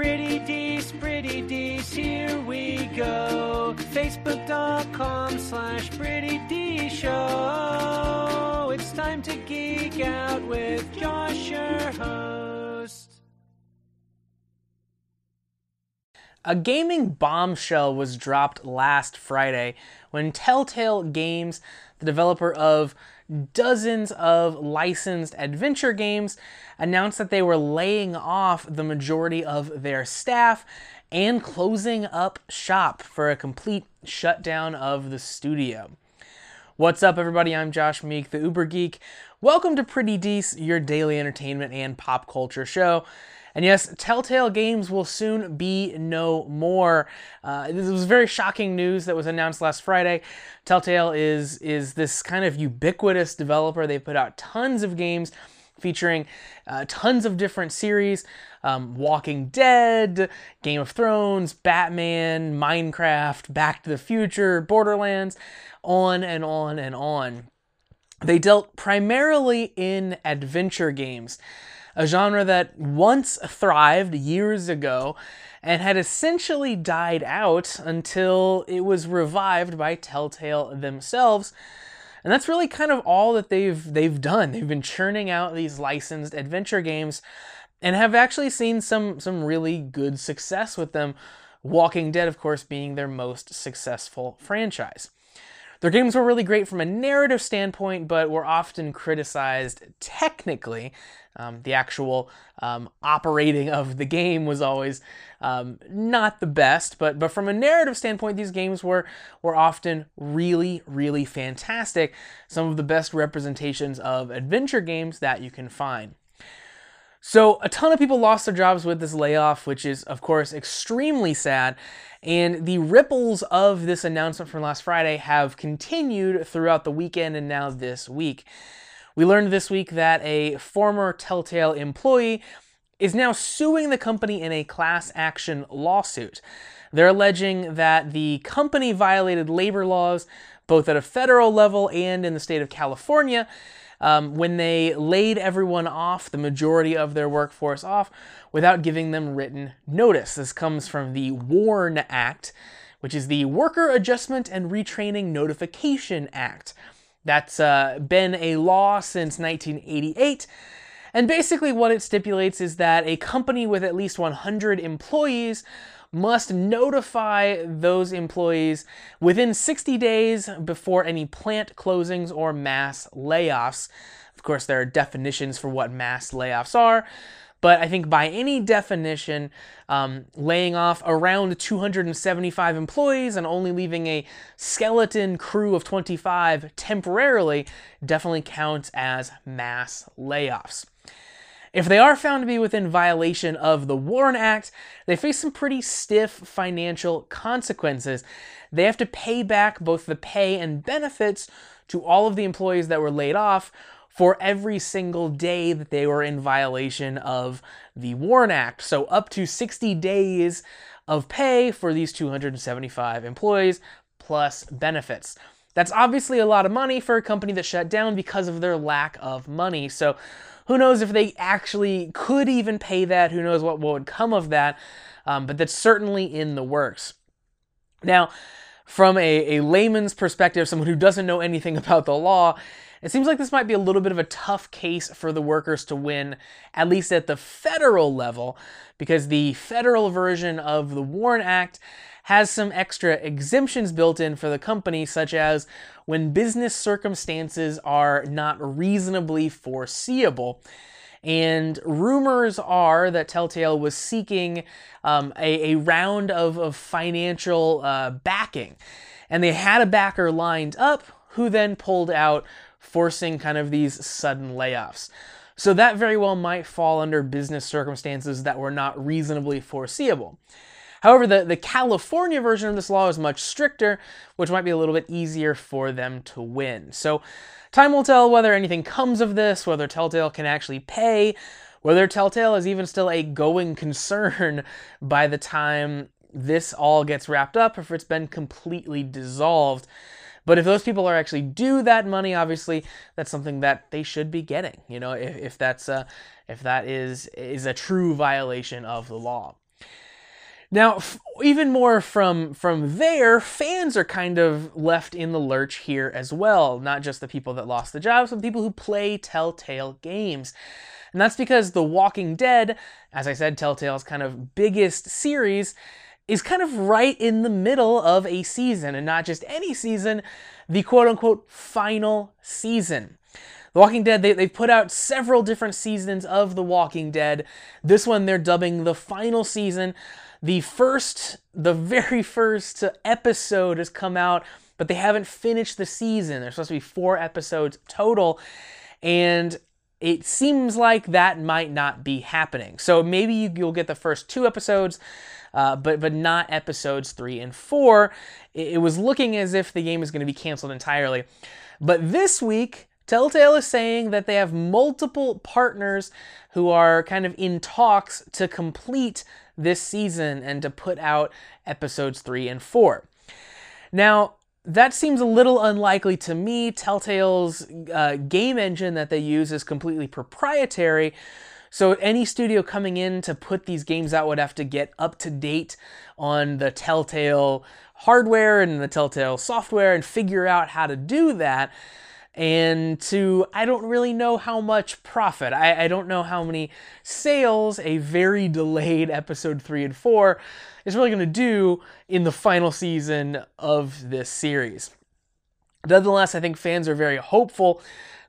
Pretty Dees, Pretty Dees, here we go. Facebook.com slash Pretty Decent Show. It's time to geek out with Josh, your host. A gaming bombshell was dropped last Friday when Telltale Games, the developer of dozens of licensed adventure games, announced that they were laying off the majority of their staff and closing up shop for a complete shutdown of the studio. What's up, everybody? I'm Josh Meek, the Uber Geek. Welcome to Pretty Decent, your daily entertainment and pop culture show. And yes, Telltale Games will soon be no more. Uh, this was very shocking news that was announced last Friday. Telltale is is this kind of ubiquitous developer. They put out tons of games featuring uh, tons of different series um, Walking Dead, Game of Thrones, Batman, Minecraft, Back to the Future, Borderlands, on and on and on. They dealt primarily in adventure games a genre that once thrived years ago and had essentially died out until it was revived by Telltale themselves. And that's really kind of all that they've they've done. They've been churning out these licensed adventure games and have actually seen some some really good success with them. Walking Dead, of course, being their most successful franchise. Their games were really great from a narrative standpoint, but were often criticized technically. Um, the actual um, operating of the game was always um, not the best, but but from a narrative standpoint, these games were were often really really fantastic. Some of the best representations of adventure games that you can find. So, a ton of people lost their jobs with this layoff, which is, of course, extremely sad. And the ripples of this announcement from last Friday have continued throughout the weekend and now this week. We learned this week that a former Telltale employee is now suing the company in a class action lawsuit. They're alleging that the company violated labor laws both at a federal level and in the state of California um, when they laid everyone off, the majority of their workforce off, without giving them written notice. This comes from the WARN Act, which is the Worker Adjustment and Retraining Notification Act. That's uh, been a law since 1988. And basically, what it stipulates is that a company with at least 100 employees must notify those employees within 60 days before any plant closings or mass layoffs. Of course, there are definitions for what mass layoffs are, but I think by any definition, um, laying off around 275 employees and only leaving a skeleton crew of 25 temporarily definitely counts as mass layoffs. If they are found to be within violation of the WARN Act, they face some pretty stiff financial consequences. They have to pay back both the pay and benefits to all of the employees that were laid off for every single day that they were in violation of the WARN Act. So, up to 60 days of pay for these 275 employees plus benefits. That's obviously a lot of money for a company that shut down because of their lack of money. So, who knows if they actually could even pay that? Who knows what, what would come of that? Um, but that's certainly in the works. Now, from a, a layman's perspective, someone who doesn't know anything about the law, it seems like this might be a little bit of a tough case for the workers to win, at least at the federal level, because the federal version of the WARN Act has some extra exemptions built in for the company, such as when business circumstances are not reasonably foreseeable. And rumors are that Telltale was seeking um, a, a, round of, of financial uh, backing. And they had a backer lined up who then pulled out, forcing kind of these sudden layoffs. So that very well might fall under business circumstances that were not reasonably foreseeable. However, the, the California version of this law is much stricter, which might be a little bit easier for them to win. So, time will tell whether anything comes of this, whether Telltale can actually pay, whether Telltale is even still a going concern by the time this all gets wrapped up, or if it's been completely dissolved. But if those people are actually due that money, obviously that's something that they should be getting. You know, if, if that's a, if that is is a true violation of the law. Now, f- even more from from there, fans are kind of left in the lurch here as well. Not just the people that lost the jobs, but people who play Telltale games. And that's because The Walking Dead, as I said, Telltale's kind of biggest series, is kind of right in the middle of a season, and not just any season, the quote unquote final season. The Walking Dead, they, they've put out several different seasons of The Walking Dead. This one they're dubbing the final season. The first, the very first episode has come out, but they haven't finished the season. There's supposed to be four episodes total, and it seems like that might not be happening. So maybe you'll get the first two episodes, uh, but but not episodes three and four. It, was looking as if the game is going to be canceled entirely. But this week, Telltale is saying that they have multiple partners who are kind of in talks to complete this season and to put out episodes three and four. Now, that seems a little unlikely to me. Telltale's uh, game engine that they use is completely proprietary. So any studio coming in to put these games out would have to get up to date on the Telltale hardware and the Telltale software and figure out how to do that and to I don't really know how much profit. I, I don't know how many sales a very delayed episode three and four is really going to do in the final season of this series. Nonetheless, I think fans are very hopeful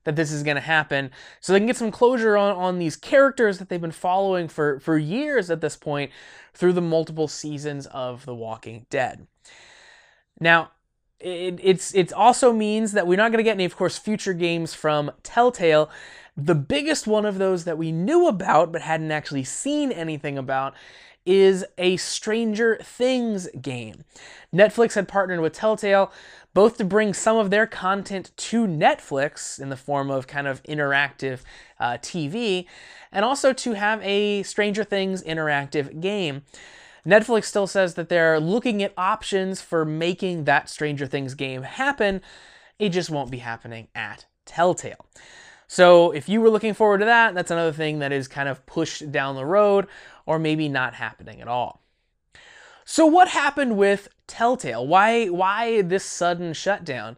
that this is going to happen so they can get some closure on, on these characters that they've been following for, for years at this point through the multiple seasons of The Walking Dead. Now, it, it's it also means that we're not going to get any, of course, future games from Telltale. The biggest one of those that we knew about but hadn't actually seen anything about is a Stranger Things game. Netflix had partnered with Telltale both to bring some of their content to Netflix in the form of kind of interactive uh, TV, and also to have a Stranger Things interactive game. Netflix still says that they're looking at options for making that Stranger Things game happen. It just won't be happening at Telltale. So if you were looking forward to that, that's another thing that is kind of pushed down the road or maybe not happening at all. So what happened with Telltale? Why why this sudden shutdown?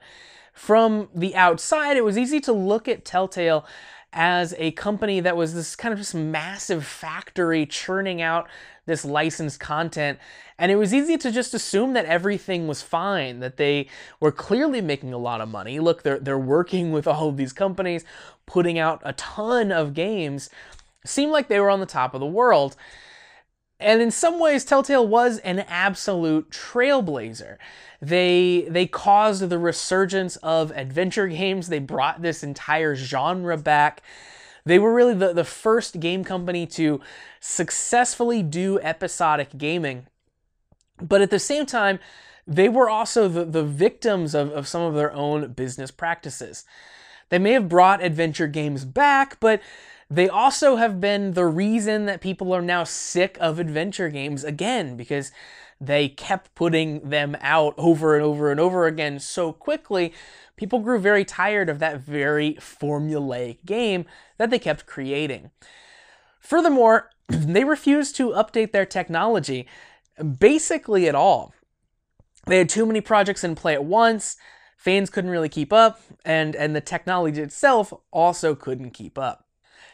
From the outside, it was easy to look at Telltale as a company that was this kind of just massive factory churning out this licensed content. And it was easy to just assume that everything was fine, that they were clearly making a lot of money. Look, they're, they're working with all of these companies, putting out a ton of games. Seemed like they were on the top of the world. And in some ways, Telltale was an absolute trailblazer. They they caused the resurgence of adventure games. They brought this entire genre back. They were really the, the first game company to successfully do episodic gaming. But at the same time, they were also the, the victims of, of some of their own business practices. They may have brought adventure games back, but they also have been the reason that people are now sick of adventure games again because they kept putting them out over and over and over again so quickly. People grew very tired of that very formulaic game that they kept creating. Furthermore, they refused to update their technology basically at all. They had too many projects in play at once, fans couldn't really keep up, and, and the technology itself also couldn't keep up.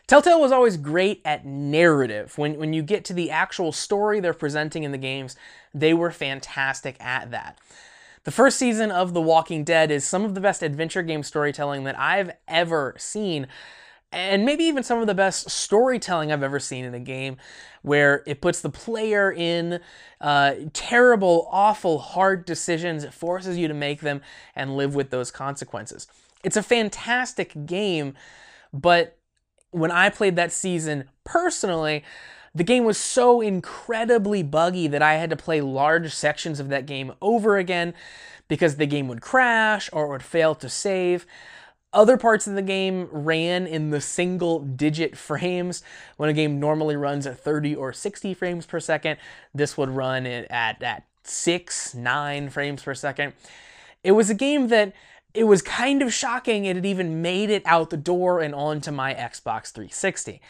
Telltale was always great at narrative. When, when you get to the actual story they're presenting in the games, they were fantastic at that. The first season of The Walking Dead is some of the best adventure game storytelling that I've ever seen and maybe even some of the best storytelling I've ever seen in a game, where it puts the player in uh, terrible, awful, hard decisions. It forces you to make them and live with those consequences. It's a fantastic game, but when I played that season personally, the game was so incredibly buggy that I had to play large sections of that game over again because the game would crash or it would fail to save. Other parts of the game ran in the single digit frames. When a game normally runs at 30 or 60 frames per second, this would run at, at 6, 9 frames per second. It was a game that it was kind of shocking it had even made it out the door and onto my Xbox 360.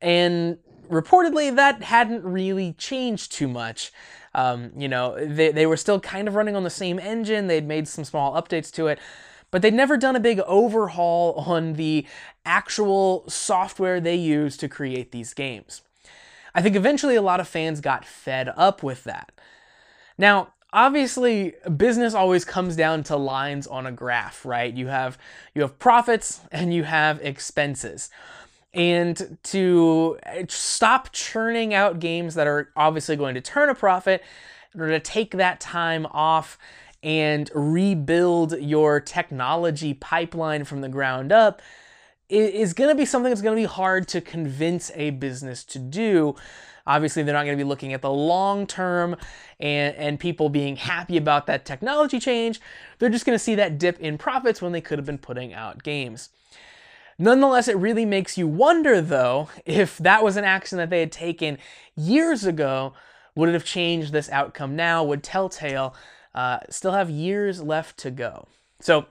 And reportedly, that hadn't really changed too much. Um, you know, they, they were still kind of running on the same engine, they'd made some small updates to it, but they'd never done a big overhaul on the actual software they use to create these games. I think eventually a lot of fans got fed up with that. Now, obviously business always comes down to lines on a graph, right? You have you have profits and you have expenses. And to eh, stop churning out games that are obviously going to turn a profit, in order to take that time off and rebuild your technology pipeline from the ground up is going to be something that's going to be hard to convince a business to do. Obviously, they're not going to be looking at the long term and, and people being happy about that technology change. They're just going to see that dip in profits when they could have been putting out games. Nonetheless, it really makes you wonder, though, if that was an action that they had taken years ago, would it have changed this outcome now? Would Telltale uh, still have years left to go? So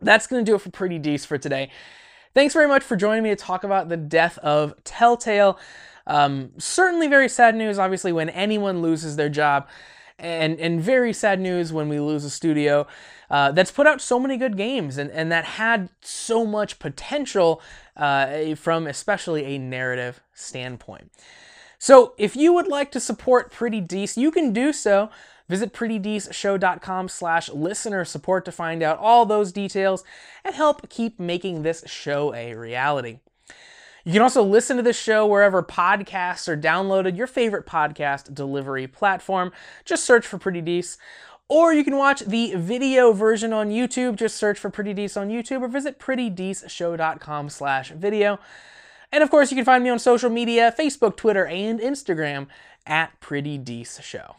that's going to do it for Pretty Decent for today. Thanks very much for joining me to talk about the death of Telltale. Um, certainly very sad news, obviously, when anyone loses their job, and, and very sad news when we lose a studio uh, that's put out so many good games and, and that had so much potential uh, from especially a narrative standpoint. So if you would like to support Pretty Decent, you can do so. Visit prettydecentshow.com slash listener support to find out all those details and help keep making this show a reality. You can also listen to this show wherever podcasts are downloaded, your favorite podcast delivery platform. Just search for Pretty Decent. Or you can watch the video version on YouTube. Just search for Pretty Decent on YouTube or visit prettydecentshow.com slash video. And of course, you can find me on social media, Facebook, Twitter, and Instagram at Pretty Decent Show.